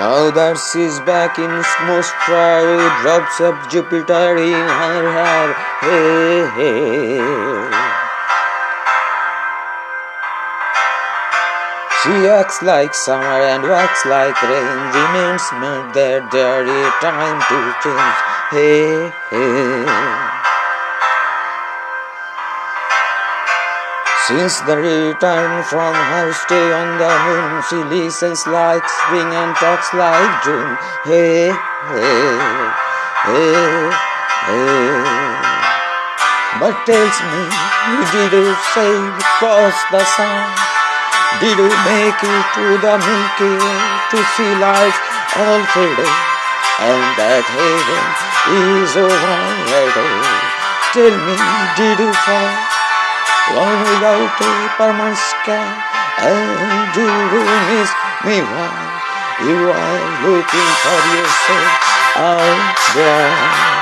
Now that she's back in most proud drops of Jupiter in her hair. Hey, hey. She acts like summer and walks like rain. Remains not that there is time to change. Hey, hey. Since the return from her stay on the moon, she listens like spring and talks like June. Hey, hey, hey, hey. But tells me, did you sail across the sun? Did you make it to the Milky Way to see lights all faded? And that heaven is over already. Tell me, did you fall? Long without a permanent sky. And you miss me while you are looking for yourself out there?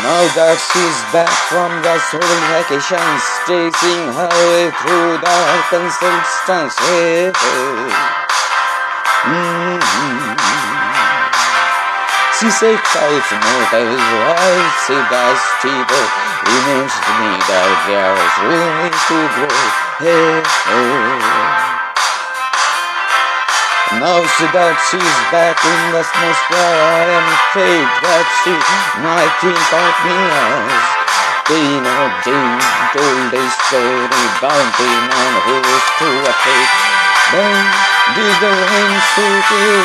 Now that she's back from the summer vacation, staging her way through the Arkansas hey, hey. Mm-hmm. She said five motives why she does people remains to me that there is room to grow. Hey, hey. Now she that she's back in the atmosphere, I am afraid that she might think of me as being a Jane told a story bounty man who was too afraid. Then did the rain you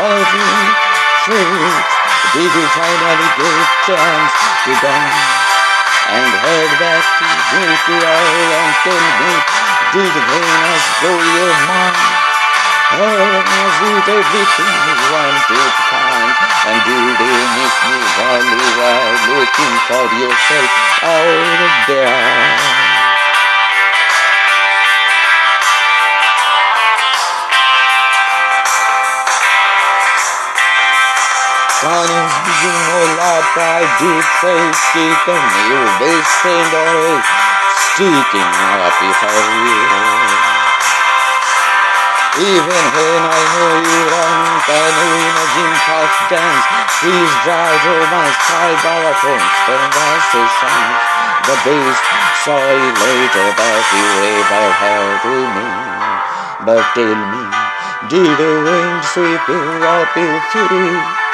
all me? Did you finally get gave chance to dance? and heard that to drink the oil and thin the vein your mind. Oh, as eat everything you wanted to find and do they miss me while you are looking for yourself out there. Sonhos and you que stand away sticking up for you. Even when I know you want an imagine past dance, please drive romance, try balafons, and dance the songs, the bass, sorry later, but you ever held to me, but tell me, did the wind sweep you up your feet?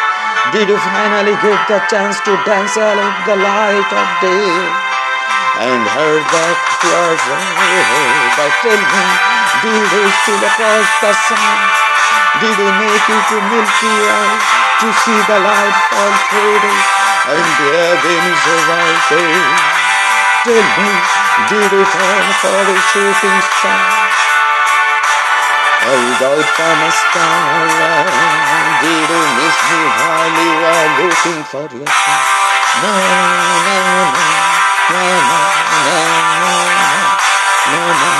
Did you finally get the chance to dance out of the light of day? And heard that yours but tell me, did you still across the sun? Did you make it to Milky Way to see the light fall fading and the heavens right? Tell me, did you turn for the shooting star? A star did you miss you were looking for yourself? No, no, no, no, no, no, no, no, no,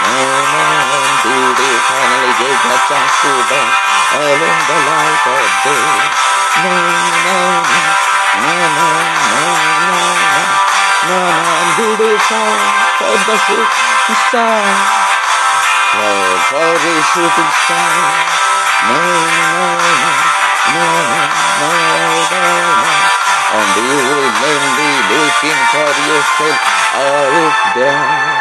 no, no, you finally get the chance to dance all in the light of day? No, no, no, no, no, no, no, no, no, you fall for the shooting star? Oh, Bobby Superstar. No, no, no, no, no. and you old lonely looking for yourself out there.